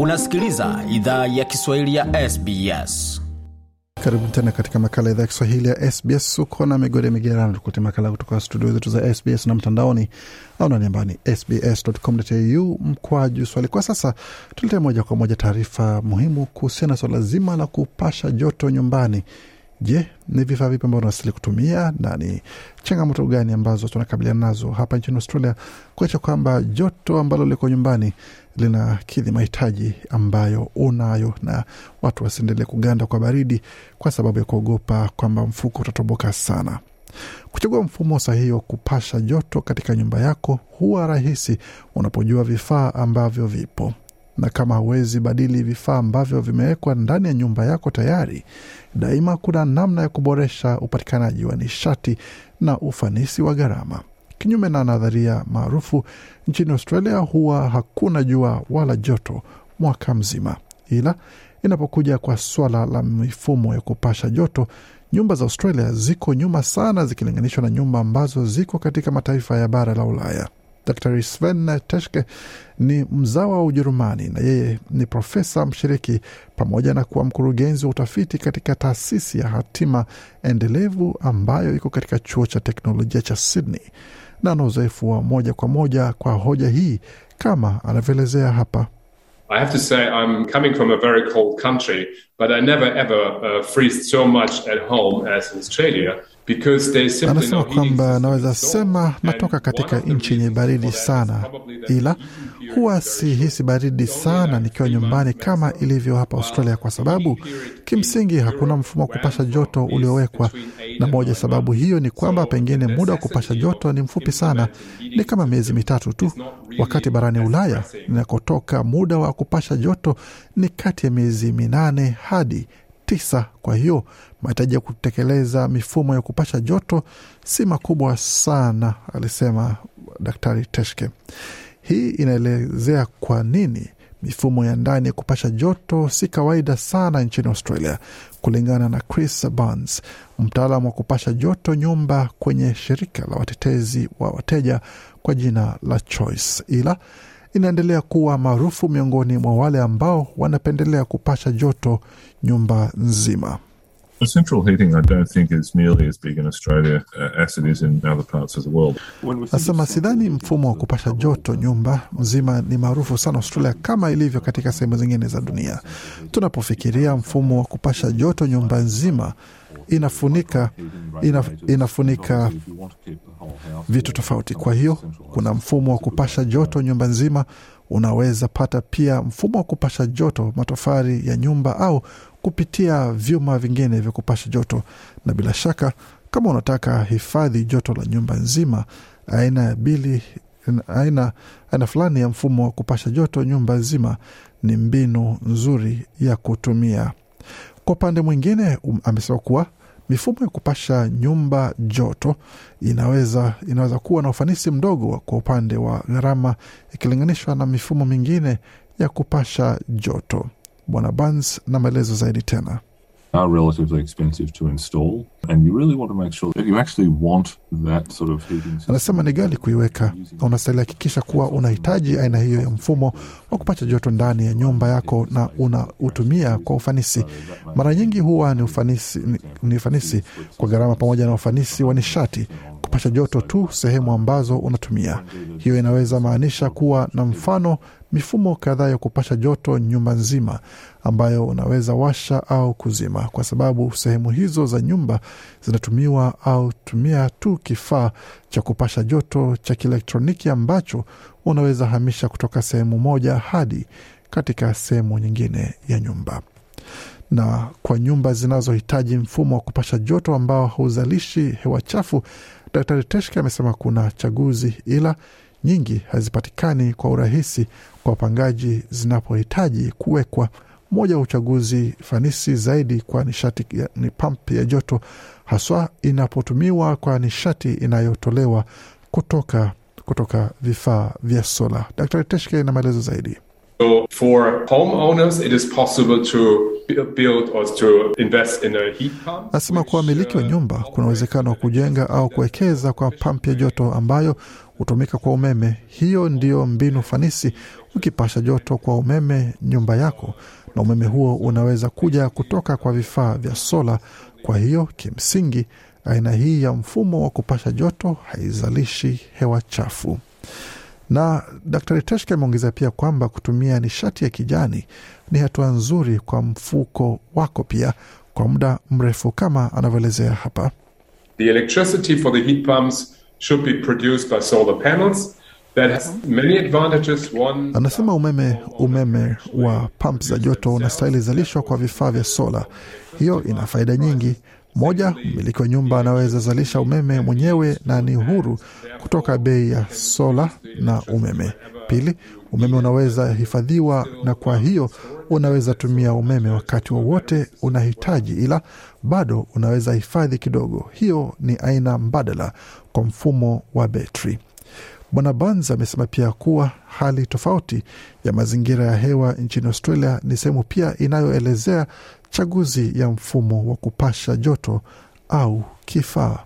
Unasikiliza idhaa ya Kiswahili ya SBS. Karibu tena katika makala idhaa ya Kiswahili ya SBS. Uko na migode migerano, tukulete makala kutoka studio zetu za SBS na mtandaoni au nani ambao ni sbs.com.au mkwaju swali. Kwa sasa tuletee moja kwa moja taarifa muhimu kuhusiana na swala zima la kupasha joto nyumbani. Je, ni vifaa vipi ambavyo unastahili kutumia na ni changamoto gani ambazo tunakabiliana nazo hapa nchini Australia kuacha kwamba joto ambalo liko nyumbani linakidhi mahitaji ambayo unayo na watu wasiendelee kuganda kwa baridi kwa sababu ya kuogopa kwamba mfuko utatoboka sana. Kuchagua mfumo sahihi wa kupasha joto katika nyumba yako huwa rahisi unapojua vifaa ambavyo vipo na kama huwezi badili vifaa ambavyo vimewekwa ndani ya nyumba yako tayari, daima kuna namna ya kuboresha upatikanaji wa nishati na ufanisi wa gharama. Kinyume na nadharia maarufu nchini Australia, huwa hakuna jua wala joto mwaka mzima, ila inapokuja kwa swala la mifumo ya kupasha joto, nyumba za Australia ziko nyuma sana zikilinganishwa na nyumba ambazo ziko katika mataifa ya bara la Ulaya. Dr. Sven Teschke ni mzawa wa Ujerumani na yeye ni profesa mshiriki pamoja na kuwa mkurugenzi wa utafiti katika taasisi ya hatima endelevu ambayo iko katika chuo cha teknolojia cha Sydney, na ana uzoefu wa moja kwa moja kwa hoja hii kama anavyoelezea hapa. I have to say I'm coming from a very cold country, but I never ever uh, freeze so much at home as in Australia. Anasema kwamba naweza sema natoka katika nchi yenye baridi sana, ila huwa sihisi baridi sana nikiwa nyumbani kama ilivyo hapa Australia, kwa sababu kimsingi hakuna mfumo wa kupasha joto uliowekwa, na moja sababu hiyo ni kwamba pengine muda wa kupasha joto ni mfupi sana, ni kama miezi mitatu tu, wakati barani Ulaya ninakotoka muda wa kupasha joto ni kati ya miezi minane hadi tisa. Kwa hiyo mahitaji ya kutekeleza mifumo ya kupasha joto si makubwa sana, alisema Daktari Teshke. Hii inaelezea kwa nini mifumo ya ndani ya kupasha joto si kawaida sana nchini Australia, kulingana na Chris Barnes, mtaalam wa kupasha joto nyumba kwenye shirika la watetezi wa wateja kwa jina la Choice, ila inaendelea kuwa maarufu miongoni mwa wale ambao wanapendelea kupasha joto nyumba nzima. Nasema sidhani mfumo wa kupasha joto nyumba mzima ni maarufu sana Australia kama ilivyo katika sehemu zingine za dunia. Tunapofikiria mfumo wa kupasha joto nyumba nzima inafunika, inaf, inafunika vitu tofauti. Kwa hiyo kuna mfumo wa kupasha joto nyumba nzima. Unaweza pata pia mfumo wa kupasha joto matofali ya nyumba au kupitia vyuma vingine vya kupasha joto, na bila shaka kama unataka hifadhi joto la nyumba nzima, aina ya bili aina, aina fulani ya mfumo wa kupasha joto nyumba nzima ni mbinu nzuri ya kutumia. Kwa upande mwingine, um, amesema kuwa mifumo ya kupasha nyumba joto inaweza, inaweza kuwa na ufanisi mdogo kwa upande wa gharama ikilinganishwa na mifumo mingine ya kupasha joto. Bwana Burns na maelezo zaidi tena. Anasema ni ghali kuiweka. Na unastahili hakikisha kuwa unahitaji aina hiyo ya mfumo wa kupata joto ndani ya nyumba yako na unautumia kwa ufanisi. Mara nyingi huwa ni ufanisi, ni, ni ufanisi kwa gharama pamoja na ufanisi wa nishati kupasha joto tu sehemu ambazo unatumia. Hiyo inaweza maanisha kuwa na mfano mifumo kadhaa ya kupasha joto nyumba nzima ambayo unaweza washa au kuzima, kwa sababu sehemu hizo za nyumba zinatumiwa au tumia tu kifaa cha kupasha joto cha kielektroniki ambacho unaweza hamisha kutoka sehemu moja hadi katika sehemu nyingine ya nyumba. Na kwa nyumba zinazohitaji mfumo wa kupasha joto ambao hauzalishi hewa chafu, Daktari Teshke amesema kuna chaguzi, ila nyingi hazipatikani kwa urahisi kwa wapangaji zinapohitaji kuwekwa. Moja wa uchaguzi fanisi zaidi kwa nishati ni pampu ya joto, haswa inapotumiwa kwa nishati inayotolewa kutoka kutoka vifaa vya sola. Daktari Teshke na maelezo zaidi. So for homeowners, it is possible to Nasema kuwa wamiliki wa nyumba kuna uwezekano wa kujenga au kuwekeza kwa pampu ya joto ambayo hutumika kwa umeme. Hiyo ndiyo mbinu fanisi. Ukipasha joto kwa umeme nyumba yako, na umeme huo unaweza kuja kutoka kwa vifaa vya sola. Kwa hiyo kimsingi, aina hii ya mfumo wa kupasha joto haizalishi hewa chafu. Na Daktari Teshke ameongeza pia kwamba kutumia nishati ya kijani ni hatua nzuri kwa mfuko wako pia kwa muda mrefu, kama anavyoelezea hapa. The electricity for the heat pumps should be produced by solar panels. That has many advantages. One, Anasema umeme umeme wa pump za joto unastahili zalishwa kwa vifaa vya sola. Hiyo ina faida nyingi. Moja, mmiliki wa nyumba anaweza zalisha umeme mwenyewe na ni huru kutoka bei ya sola na umeme. Pili, umeme unaweza hifadhiwa na kwa hiyo unaweza tumia umeme wakati wowote unahitaji, ila bado unaweza hifadhi kidogo. Hiyo ni aina mbadala kwa mfumo wa betri. Bwana Burns amesema pia kuwa hali tofauti ya mazingira ya hewa nchini Australia ni sehemu pia inayoelezea chaguzi ya mfumo wa kupasha joto au kifaa.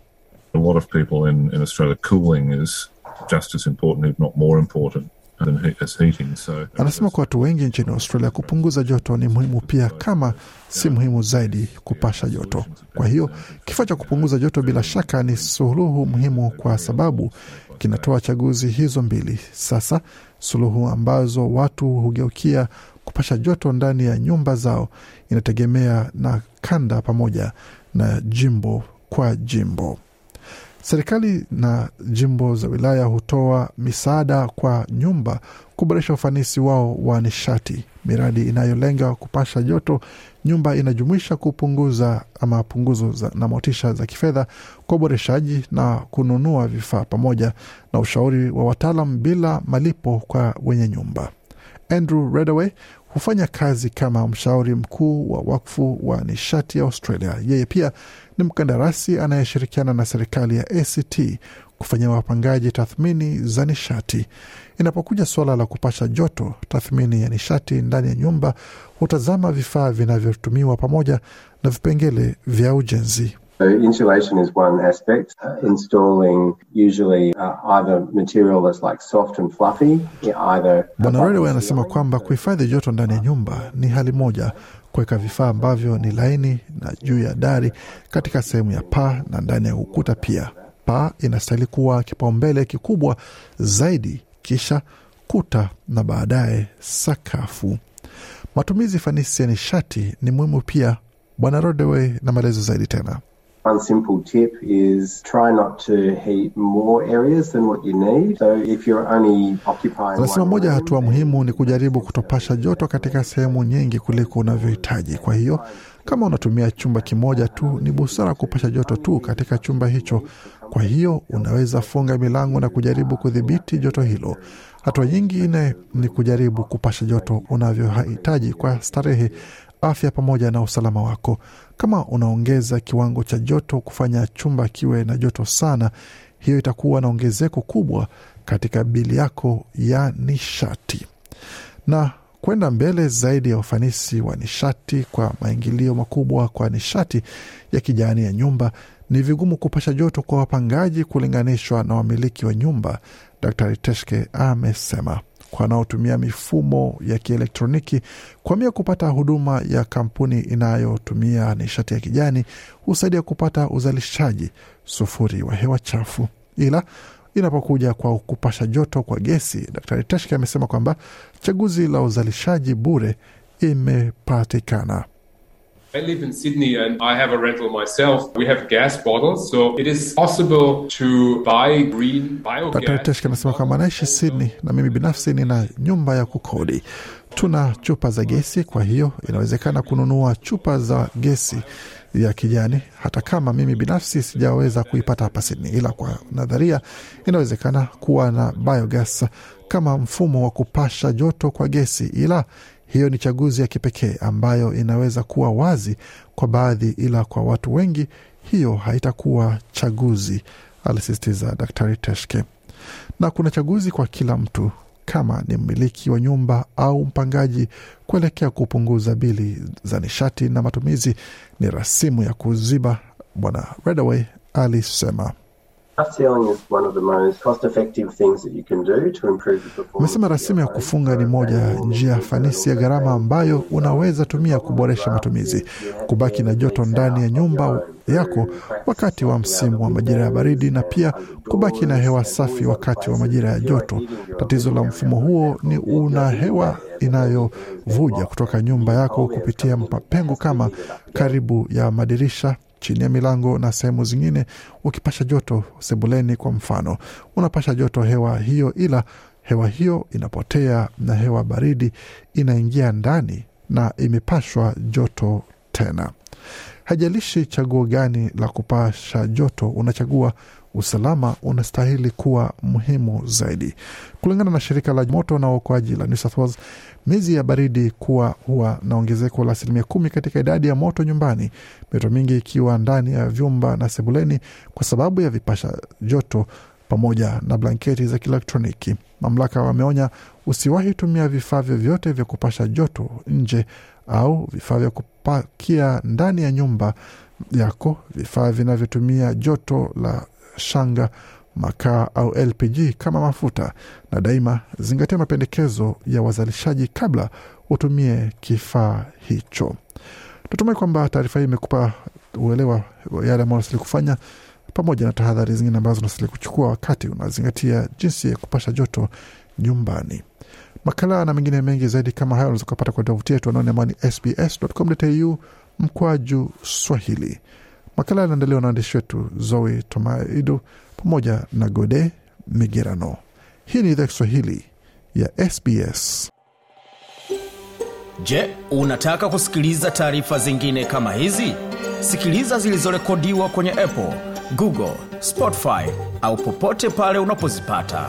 a lot of people in, in Australia, cooling is just as important, if not more important, than he, as heating. So Anasema kwa watu wengi nchini Australia kupunguza joto ni muhimu pia, kama si muhimu zaidi kupasha joto. Kwa hiyo kifaa cha kupunguza joto bila shaka ni suluhu muhimu, kwa sababu kinatoa chaguzi hizo mbili. Sasa suluhu ambazo watu hugeukia kupasha joto ndani ya nyumba zao inategemea na kanda pamoja na jimbo kwa jimbo. Serikali na jimbo za wilaya hutoa misaada kwa nyumba kuboresha ufanisi wao wa nishati. Miradi inayolenga kupasha joto nyumba inajumuisha kupunguza ama punguzo na motisha za kifedha kwa uboreshaji na kununua vifaa pamoja na ushauri wa wataalam bila malipo kwa wenye nyumba. Andrew Redaway hufanya kazi kama mshauri mkuu wa wakfu wa nishati ya Australia. Yeye pia ni mkandarasi anayeshirikiana na serikali ya ACT kufanyia wapangaji tathmini za nishati. Inapokuja suala la kupasha joto, tathmini ya nishati ndani ya nyumba hutazama vifaa vinavyotumiwa pamoja na vipengele vya ujenzi. So insulation is one aspect. Uh, installing usually uh, either material that's like soft and fluffy, either Bwana Redway anasema kwamba kuhifadhi joto ndani ya nyumba ni hali moja, kuweka vifaa ambavyo ni laini na juu ya dari katika sehemu ya paa na ndani ya ukuta pia. Paa inastahili kuwa kipaumbele kikubwa zaidi, kisha kuta na baadaye sakafu. Matumizi fanisi ya nishati ni muhimu pia. Bwana Rodeway na maelezo zaidi tena. One simple tip is try not to heat more areas than what you need. So if you're only occupying Anasema one moja ya hatua muhimu ni kujaribu kutopasha joto katika sehemu nyingi kuliko unavyohitaji. Kwa hiyo kama unatumia chumba kimoja tu, ni busara kupasha joto tu katika chumba hicho. Kwa hiyo unaweza funga milango na kujaribu kudhibiti joto hilo. Hatua nyingine ni kujaribu kupasha joto unavyohitaji kwa starehe, afya pamoja na usalama wako. Kama unaongeza kiwango cha joto kufanya chumba kiwe na joto sana, hiyo itakuwa na ongezeko kubwa katika bili yako ya nishati na kwenda mbele zaidi ya ufanisi wa nishati kwa maingilio makubwa kwa nishati ya kijani ya nyumba, ni vigumu kupasha joto kwa wapangaji kulinganishwa na wamiliki wa nyumba. Daktari Teshke amesema kwa wanaotumia mifumo ya kielektroniki kuamia kupata huduma ya kampuni inayotumia nishati ya kijani husaidia kupata uzalishaji sufuri wa hewa chafu, ila inapokuja kwa kupasha joto kwa gesi, Daktari Teshke amesema kwamba chaguzi la uzalishaji bure imepatikana. I live in Sydney and I have a rental myself. We have gas bottles, so it is possible to buy green biogas. Amesema kwamba anaishi Sydney na mimi binafsi nina nyumba ya kukodi. Tuna chupa za gesi, kwa hiyo inawezekana kununua chupa za gesi ya kijani, hata kama mimi binafsi sijaweza kuipata hapa Sydney, ila kwa nadharia inawezekana kuwa na biogas kama mfumo wa kupasha joto kwa gesi, ila hiyo ni chaguzi ya kipekee ambayo inaweza kuwa wazi kwa baadhi, ila kwa watu wengi hiyo haitakuwa chaguzi, alisisitiza Daktari Teshke. Na kuna chaguzi kwa kila mtu, kama ni mmiliki wa nyumba au mpangaji, kuelekea kupunguza bili za nishati na matumizi ni rasimu ya kuziba, Bwana Redaway alisema. Rough sealing is one of the most cost-effective things that you can do to improve the performance. Amesema rasimu ya kufunga ni moja njia fanisi ya gharama ambayo unaweza tumia kuboresha matumizi, kubaki na joto ndani ya nyumba yako wakati wa msimu wa majira ya baridi, na pia kubaki na hewa safi wakati wa majira ya joto. Tatizo la mfumo huo ni una hewa inayovuja kutoka nyumba yako kupitia mapengo kama karibu ya madirisha chini ya milango na sehemu zingine. Ukipasha joto sebuleni, kwa mfano, unapasha joto hewa hiyo, ila hewa hiyo inapotea na hewa baridi inaingia ndani na imepashwa joto tena. Hajalishi chaguo gani la kupasha joto unachagua, usalama unastahili kuwa muhimu zaidi. Kulingana na shirika la moto na uokoaji la New ya baridi kuwa huwa na ongezeko la asilimia kumi katika idadi ya moto nyumbani, mioto mingi ikiwa ndani ya vyumba na sebuleni kwa sababu ya vipasha joto pamoja na blanketi za kielektroniki. Mamlaka wameonya usiwahi tumia vifaa vyovyote vya kupasha joto nje au vifaa vya kupakia ndani ya nyumba yako, vifaa vinavyotumia joto la shanga, makaa au LPG kama mafuta, na daima zingatia mapendekezo ya wazalishaji kabla utumie kifaa hicho. Tutumai kwamba taarifa hii imekupa uelewa yale ambayo unastahili kufanya pamoja na tahadhari zingine ambazo unastahili kuchukua wakati unazingatia jinsi ya kupasha joto nyumbani. Makala na mengine mengi zaidi kama hayo unaweza kupata kwa tovuti yetu anaone ambao ni sbs.com.au mkwaju Swahili. Makala yanaendelewa na waandishi wetu Zoe Tomaido pamoja na Gode Migerano. Hii ni idhaa Kiswahili ya SBS. Je, unataka kusikiliza taarifa zingine kama hizi? Sikiliza zilizorekodiwa kwenye Apple, Google, Spotify au popote pale unapozipata.